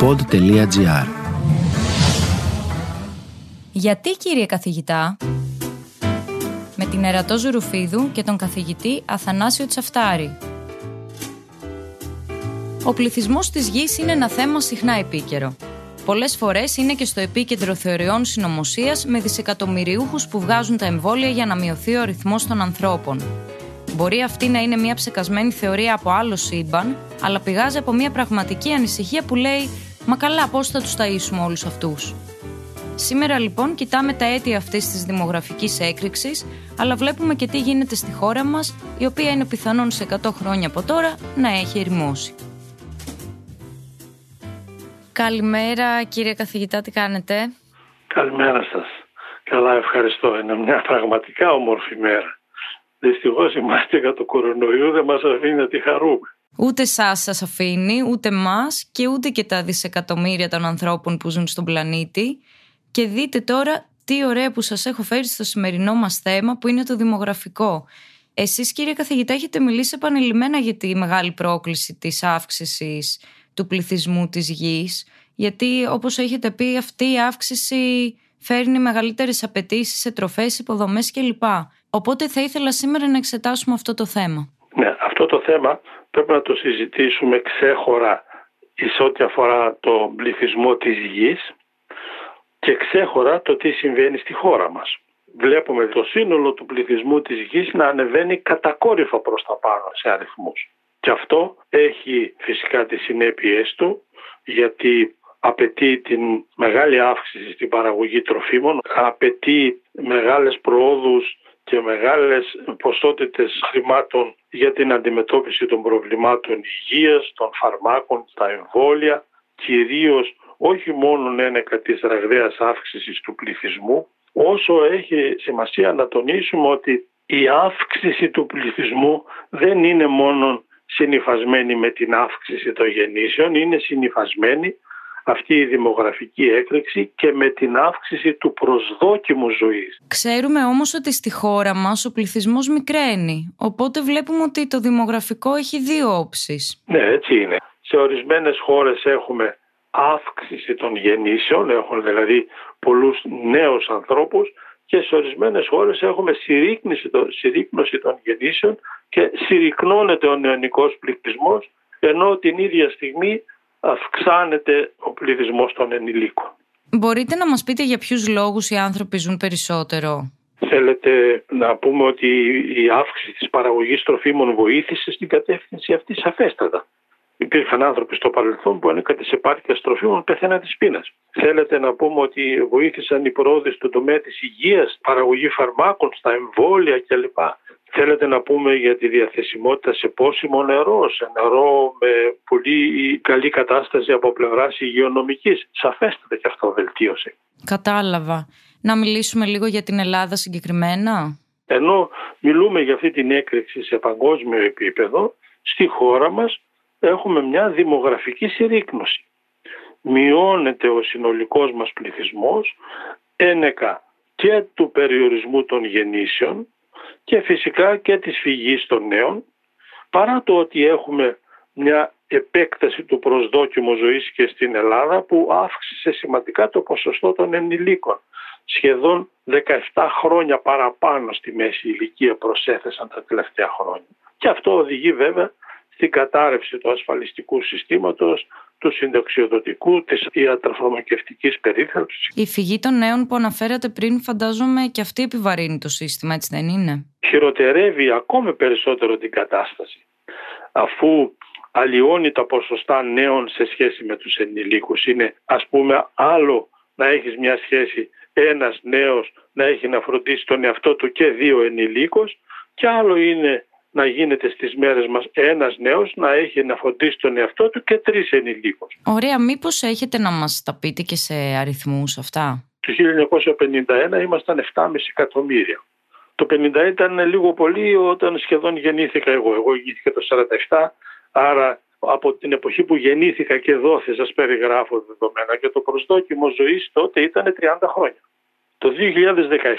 pod.gr Γιατί κύριε καθηγητά με την Ερατό Ζουρουφίδου και τον καθηγητή Αθανάσιο Τσαφτάρη. Ο πληθυσμός της γης είναι ένα θέμα συχνά επίκαιρο. Πολλές φορές είναι και στο επίκεντρο θεωριών συνωμοσίας με δισεκατομμυριούχους που βγάζουν τα εμβόλια για να μειωθεί ο αριθμός των ανθρώπων. Μπορεί αυτή να είναι μια ψεκασμένη θεωρία από άλλο σύμπαν, αλλά πηγάζει από μια πραγματική ανησυχία που λέει «Μα καλά, πώς θα τους ταΐσουμε όλους αυτούς». Σήμερα λοιπόν κοιτάμε τα αίτια αυτής της δημογραφικής έκρηξης, αλλά βλέπουμε και τι γίνεται στη χώρα μας, η οποία είναι πιθανόν σε 100 χρόνια από τώρα να έχει ερημώσει. Καλημέρα κύριε καθηγητά, τι κάνετε; Καλημέρα σας. Καλά ευχαριστώ. Είναι μια πραγματικά όμορφη μέρα. Δυστυχώς η μάστιγα του κορονοϊού δεν μας αφήνει να τη χαρούμε. Ούτε εσά σας αφήνει, ούτε μας και ούτε και τα δισεκατομμύρια των ανθρώπων που ζουν στον πλανήτη. Και δείτε τώρα τι ωραία που σας έχω φέρει στο σημερινό μας θέμα που είναι το δημογραφικό. Εσείς, κύριε καθηγητά, έχετε μιλήσει επανειλημμένα για τη μεγάλη πρόκληση της αύξησης του πληθυσμού της γης. Γιατί, όπως έχετε πει, αυτή η αύξηση φέρνει μεγαλύτερες απαιτήσεις σε τροφές, υποδομές κλπ. Οπότε θα ήθελα σήμερα να εξετάσουμε αυτό το θέμα. Ναι, αυτό το θέμα πρέπει να το συζητήσουμε ξέχωρα εις ό,τι αφορά το πληθυσμό της γης και ξέχωρα το τι συμβαίνει στη χώρα μας. Βλέπουμε το σύνολο του πληθυσμού της γης να ανεβαίνει κατακόρυφα προς τα πάνω σε αριθμούς. Και αυτό έχει φυσικά τις συνέπειες του γιατί απαιτεί την μεγάλη αύξηση στην παραγωγή τροφίμων, απαιτεί μεγάλες προόδους και μεγάλες ποσότητες χρημάτων για την αντιμετώπιση των προβλημάτων υγείας, των φαρμάκων, τα εμβόλια, κυρίως όχι μόνο ένεκα της ραγδαίας αύξησης του πληθυσμού, όσο έχει σημασία να τονίσουμε ότι η αύξηση του πληθυσμού δεν είναι μόνο συνειφασμένη με την αύξηση των γεννήσεων, είναι συνειφασμένη αυτή η δημογραφική έκρηξη και με την αύξηση του προσδόκιμου ζωής. Ξέρουμε όμως ότι στη χώρα μας ο πληθυσμός μικραίνει, οπότε βλέπουμε ότι το δημογραφικό έχει δύο όψεις. Ναι, έτσι είναι. Σε ορισμένες χώρες έχουμε αύξηση των γεννήσεων, έχουν δηλαδή πολλούς νέους ανθρώπους και σε ορισμένες χώρες έχουμε συρρήκνωση των γεννήσεων και συρρυκνώνεται ο νεανικός πληθυσμός ενώ την ίδια στιγμή αυξάνεται ο πληθυσμός των ενηλίκων. Μπορείτε να μας πείτε για ποιους λόγους οι άνθρωποι ζουν περισσότερο; Θέλετε να πούμε ότι η αύξηση της παραγωγής τροφίμων βοήθησε στην κατεύθυνση αυτή σαφέστατα. Υπήρχαν άνθρωποι στο παρελθόν που ανήκαν σε επάρκεια τροφίμων πεθαίναν της πείνας. Θέλετε να πούμε ότι βοήθησαν οι προόδοι στον τομέα της υγείας, παραγωγή φαρμάκων, στα εμβόλια κλπ. Θέλετε να πούμε για τη διαθεσιμότητα σε πόσιμο νερό, σε νερό με πολύ καλή κατάσταση από πλευράς υγειονομικής. Σαφέστατα και αυτό βελτίωσε. Κατάλαβα. Να μιλήσουμε λίγο για την Ελλάδα συγκεκριμένα. Ενώ μιλούμε για αυτή την έκρηξη σε παγκόσμιο επίπεδο, στη χώρα μας έχουμε μια δημογραφική συρρήκνωση. Μειώνεται ο συνολικός μας πληθυσμός ένεκα και του περιορισμού των γεννήσεων και φυσικά και της φυγής των νέων παρά το ότι έχουμε μια επέκταση του προσδόκιμου ζωής και στην Ελλάδα που αύξησε σημαντικά το ποσοστό των ενηλίκων. Σχεδόν 17 χρόνια παραπάνω στη μέση ηλικία προσέθεσαν τα τελευταία χρόνια. Και αυτό οδηγεί βέβαια στην κατάρρευση του ασφαλιστικού συστήματος, του συνταξιοδοτικού, της ιατροφαρμακευτικής περίθαλψης. Η φυγή των νέων που αναφέρατε πριν φαντάζομαι και αυτή επιβαρύνει το σύστημα, έτσι δεν είναι; Χειροτερεύει ακόμη περισσότερο την κατάσταση. Αφού αλλοιώνει τα ποσοστά νέων σε σχέση με τους ενηλίκους. Είναι ας πούμε άλλο να έχεις μια σχέση ένας νέος να έχει να φροντίσει τον εαυτό του και δύο ενηλίκους και άλλο είναι να γίνεται στις μέρες μας ένας νέος να έχει να φροντίσει τον εαυτό του και τρεις ενηλίκους. Ωραία, μήπως έχετε να μας τα πείτε και σε αριθμούς αυτά; Το 1951 ήμασταν 7,5 εκατομμύρια. Το 50 ήταν λίγο πολύ όταν σχεδόν γεννήθηκα εγώ. Εγώ γεννήθηκα το 47, άρα από την εποχή που γεννήθηκα και δόθε σας περιγράφω δεδομένα και το προσδόκιμο ζωής τότε ήταν 30 χρόνια. Το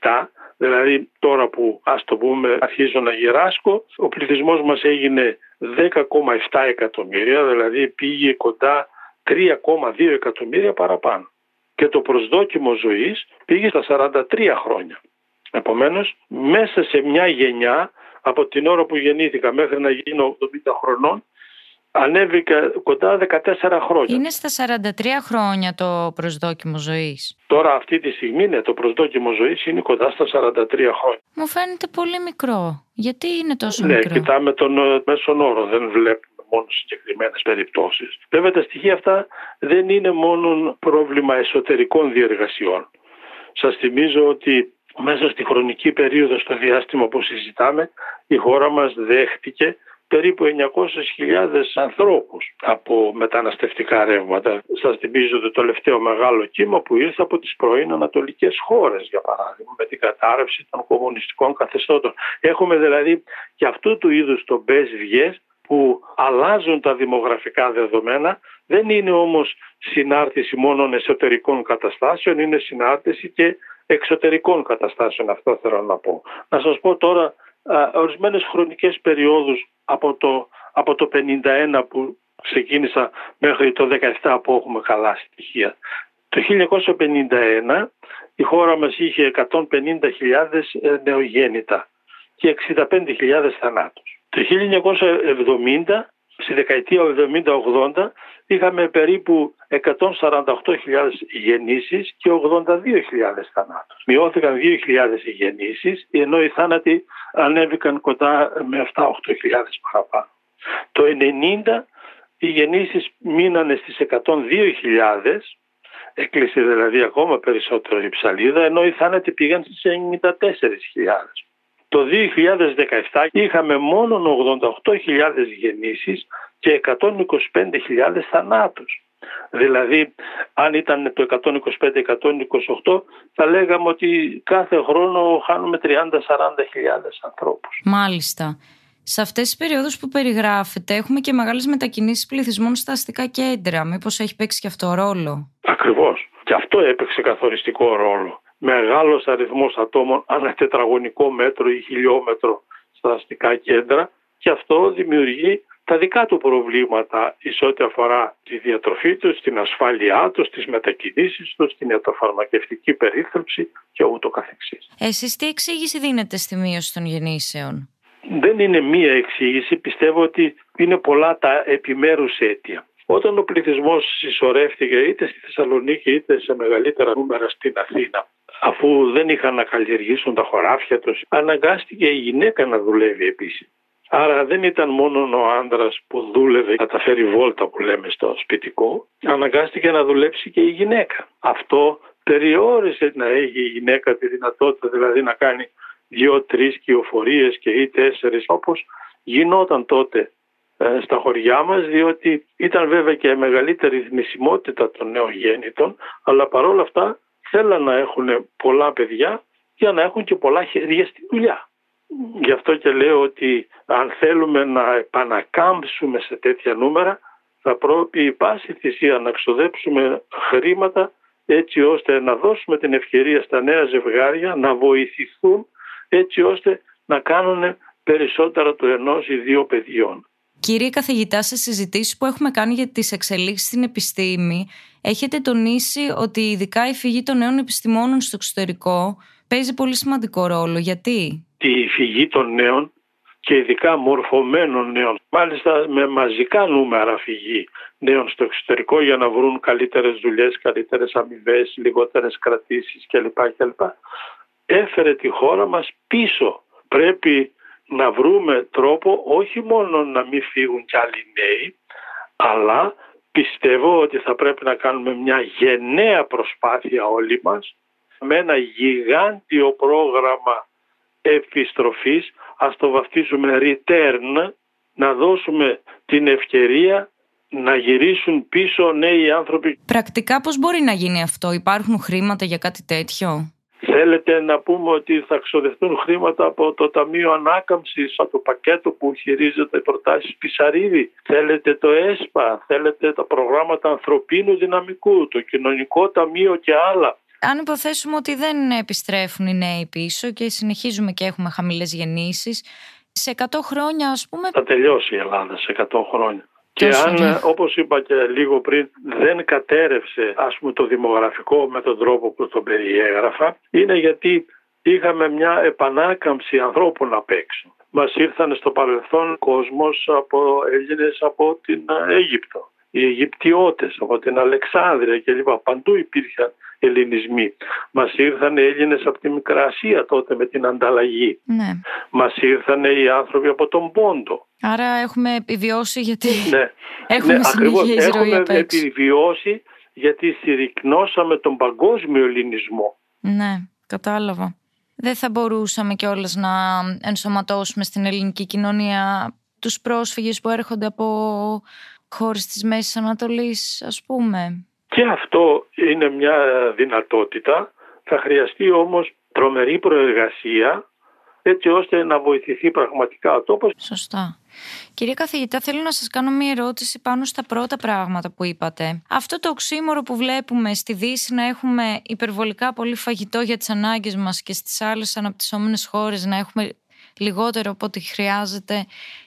2017 Δηλαδή τώρα που ας το πούμε αρχίζω να γυράσκω, ο πληθυσμός μας έγινε 10,7 εκατομμύρια, δηλαδή πήγε κοντά 3,2 εκατομμύρια παραπάνω. Και το προσδόκιμο ζωής πήγε στα 43 χρόνια. Επομένως, μέσα σε μια γενιά, από την ώρα που γεννήθηκα μέχρι να γίνω 80 χρονών, ανέβηκε κοντά 14 χρόνια. Είναι στα 43 χρόνια το προσδόκιμο ζωής. Τώρα αυτή τη στιγμή ναι, το προσδόκιμο ζωής είναι κοντά στα 43 χρόνια. Μου φαίνεται πολύ μικρό. Γιατί είναι τόσο ναι, μικρό; Ναι, κοιτάμε τον ε, μέσον όρο, δεν βλέπουμε μόνο συγκεκριμένες περιπτώσεις. Βέβαια τα στοιχεία αυτά δεν είναι μόνο πρόβλημα εσωτερικών διεργασιών. Σας θυμίζω ότι μέσα στη χρονική περίοδο στο διάστημα που συζητάμε η χώρα μας δέχτηκε περίπου 900.000 ανθρώπους από μεταναστευτικά ρεύματα. Σας θυμίζω το τελευταίο μεγάλο κύμα που ήρθε από τις πρώην ανατολικές χώρες για παράδειγμα με την κατάρρευση των κομμουνιστικών καθεστώτων. Έχουμε δηλαδή και αυτού του είδους το μπες βιές που αλλάζουν τα δημογραφικά δεδομένα δεν είναι όμως συνάρτηση μόνο εσωτερικών καταστάσεων, είναι συνάρτηση και εξωτερικών καταστάσεων αυτό θέλω να πω. Να σας πω τώρα ορισμένες χρονικές περιόδους από το, από το 51 που ξεκίνησα μέχρι το 17 που έχουμε καλά στοιχεία. Το 1951 η χώρα μας είχε 150.000 ε, νεογέννητα και 65.000 θανάτους. Το 1970, στη δεκαετία 70-80, είχαμε περίπου 148.000 γεννήσεις και 82.000 θανάτους. Μειώθηκαν 2.000 οι γεννήσεις, ενώ οι θάνατοι ανέβηκαν κοντά με 7-8.000 παραπάνω. Το 90 οι γεννήσεις μείνανε στις 102.000, έκλεισε δηλαδή ακόμα περισσότερο η ψαλίδα, ενώ οι θάνατοι πήγαν στις 94.000. Το 2017 είχαμε μόνο 88.000 γεννήσεις και 125.000 θανάτους. Δηλαδή αν ήταν το 125-128 θα λέγαμε ότι κάθε χρόνο χάνουμε 30-40 χιλιάδες ανθρώπους. Μάλιστα. Σε αυτές τις περιόδους που περιγράφετε έχουμε και μεγάλες μετακινήσεις πληθυσμών στα αστικά κέντρα. Μήπως έχει παίξει και αυτό ρόλο; Ακριβώς. Και αυτό έπαιξε καθοριστικό ρόλο. Μεγάλος αριθμός ατόμων ανά τετραγωνικό μέτρο ή χιλιόμετρο στα αστικά κέντρα και αυτό δημιουργεί τα δικά του προβλήματα εις ό,τι αφορά τη διατροφή τους, την ασφάλειά τους, τις μετακινήσεις τους, την ιατροφαρμακευτική περίθαλψη και ούτω καθεξής. Εσείς τι εξήγηση δίνετε στη μείωση των γεννήσεων; Δεν είναι μία εξήγηση, πιστεύω ότι είναι πολλά τα επιμέρους αίτια. Όταν ο πληθυσμός συσσωρεύτηκε είτε στη Θεσσαλονίκη είτε σε μεγαλύτερα νούμερα στην Αθήνα, αφού δεν είχαν να καλλιεργήσουν τα χωράφια τους, αναγκάστηκε η γυναίκα να δουλεύει επίσης. Άρα δεν ήταν μόνο ο άντρας που δούλευε κατά φέρει βόλτα που λέμε στο σπιτικό, αναγκάστηκε να δουλέψει και η γυναίκα. Αυτό περιόρισε να έχει η γυναίκα τη δυνατότητα δηλαδή να κάνει δύο-τρεις κυοφορίες και ή τέσσερις όπως γινόταν τότε ε, στα χωριά μας διότι ήταν βέβαια και μεγαλύτερη θνησιμότητα των νεογέννητων αλλά παρόλα αυτά θέλαν να έχουν πολλά παιδιά για να έχουν και πολλά χέρια στη δουλειά. Γι' αυτό και λέω ότι αν θέλουμε να επανακάμψουμε σε τέτοια νούμερα θα πρέπει η πάση θυσία να ξοδέψουμε χρήματα έτσι ώστε να δώσουμε την ευκαιρία στα νέα ζευγάρια να βοηθηθούν έτσι ώστε να κάνουν περισσότερα του ενός ή δύο παιδιών. Κύριε καθηγητά, σε συζητήσεις που έχουμε κάνει για τις εξελίξεις στην επιστήμη, έχετε τονίσει ότι ειδικά η φυγή των νέων επιστημόνων στο εξωτερικό παίζει πολύ σημαντικό ρόλο. Γιατί; Τη φυγή των νέων και ειδικά μορφωμένων νέων, μάλιστα με μαζικά νούμερα φυγή νέων στο εξωτερικό για να βρουν καλύτερες δουλειές, καλύτερες αμοιβές, λιγότερες κρατήσεις κλπ. κλπ. Έφερε τη χώρα μας πίσω. Πρέπει να βρούμε τρόπο όχι μόνο να μην φύγουν κι άλλοι νέοι, αλλά πιστεύω ότι θα πρέπει να κάνουμε μια γενναία προσπάθεια όλοι μας με ένα γιγάντιο πρόγραμμα επιστροφής, ας το βαφτίσουμε return, να δώσουμε την ευκαιρία να γυρίσουν πίσω νέοι άνθρωποι. Πρακτικά πώς μπορεί να γίνει αυτό, υπάρχουν χρήματα για κάτι τέτοιο; Θέλετε να πούμε ότι θα ξοδευτούν χρήματα από το Ταμείο Ανάκαμψης, από το πακέτο που χειρίζεται οι προτάσεις Πισαρίδη; Θέλετε το ΕΣΠΑ, θέλετε τα προγράμματα ανθρωπίνου δυναμικού, το Κοινωνικό Ταμείο και άλλα; Αν υποθέσουμε ότι δεν επιστρέφουν οι νέοι πίσω και συνεχίζουμε και έχουμε χαμηλές γεννήσεις, σε 100 χρόνια ας πούμε... Θα τελειώσει η Ελλάδα σε 100 χρόνια. Και αν, όπως είπα και λίγο πριν, δεν κατέρευσε ας πούμε το δημογραφικό με τον τρόπο που το περιέγραφα, είναι γιατί είχαμε μια επανάκαμψη ανθρώπων απ' έξω. Μας ήρθαν στο παρελθόν κόσμος από Έλληνες από την Αίγυπτο οι Αιγυπτιώτες από την Αλεξάνδρεια κλπ. Παντού υπήρχαν ελληνισμοί. Μας ήρθαν οι Έλληνες από τη Μικρασία τότε με την ανταλλαγή. Ναι. Μας ήρθαν οι άνθρωποι από τον Πόντο. Άρα έχουμε επιβιώσει γιατί ναι. έχουμε ναι, ακριβώς, Έχουμε επιβιώσει γιατί συρρυκνώσαμε τον παγκόσμιο ελληνισμό. Ναι, κατάλαβα. Δεν θα μπορούσαμε κιόλας να ενσωματώσουμε στην ελληνική κοινωνία τους πρόσφυγες που έρχονται από χώρες της Μέσης Ανατολής ας πούμε. Και αυτό είναι μια δυνατότητα. Θα χρειαστεί όμως τρομερή προεργασία έτσι ώστε να βοηθηθεί πραγματικά ο τόπος. Σωστά. Κύριε καθηγητά, θέλω να σας κάνω μια ερώτηση πάνω στα πρώτα πράγματα που είπατε. Αυτό το οξύμορο που βλέπουμε στη Δύση να έχουμε υπερβολικά πολύ φαγητό για τις ανάγκες μας και στις άλλες αναπτυσσόμενες χώρες να έχουμε λιγότερο από ό,τι χρειάζεται,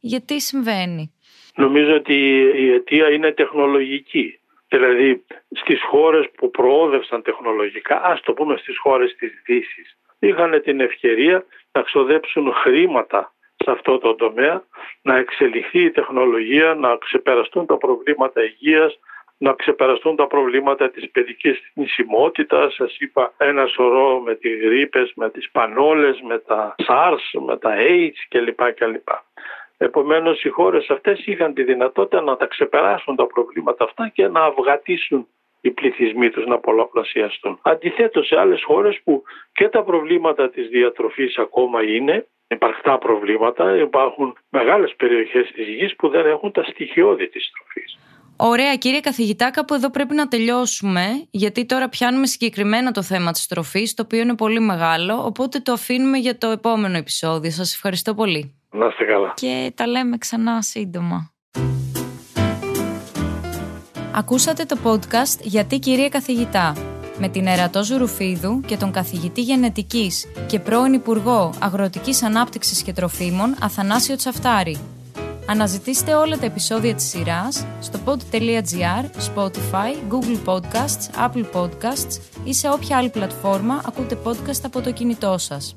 γιατί συμβαίνει; Νομίζω ότι η αιτία είναι τεχνολογική. Δηλαδή στις χώρες που προόδευσαν τεχνολογικά, ας το πούμε στις χώρες της Δύσης, είχαν την ευκαιρία να ξοδέψουν χρήματα σε αυτό το τομέα, να εξελιχθεί η τεχνολογία, να ξεπεραστούν τα προβλήματα υγείας, να ξεπεραστούν τα προβλήματα της παιδικής νησιμότητας. Σας είπα ένα σωρό με τις γρήπες, με τις πανόλες, με τα SARS, με τα AIDS κλπ. Επομένως οι χώρες αυτές είχαν τη δυνατότητα να τα ξεπεράσουν τα προβλήματα αυτά και να αυγατήσουν οι πληθυσμοί τους να πολλαπλασιαστούν. Αντιθέτως σε άλλες χώρες που και τα προβλήματα της διατροφής ακόμα είναι υπαρκτά προβλήματα, υπάρχουν μεγάλες περιοχές της γης που δεν έχουν τα στοιχειώδη της τροφής. Ωραία κύριε καθηγητά, κάπου εδώ πρέπει να τελειώσουμε, γιατί τώρα πιάνουμε συγκεκριμένα το θέμα της τροφής, το οποίο είναι πολύ μεγάλο, οπότε το αφήνουμε για το επόμενο επεισόδιο. Σας ευχαριστώ πολύ. Να είστε καλά. Και τα λέμε ξανά σύντομα. Ακούσατε το podcast «Γιατί κυρία καθηγητά» με την Ερατό Ζουρουφίδου και τον καθηγητή γενετικής και πρώην Υπουργό Αγροτικής Ανάπτυξης και Τροφίμων Αθανάσιο Τσαφτάρη. Αναζητήστε όλα τα επεισόδια της σειράς στο pod.gr, Spotify, Google Podcasts, Apple Podcasts ή σε όποια άλλη πλατφόρμα ακούτε podcast από το κινητό σας.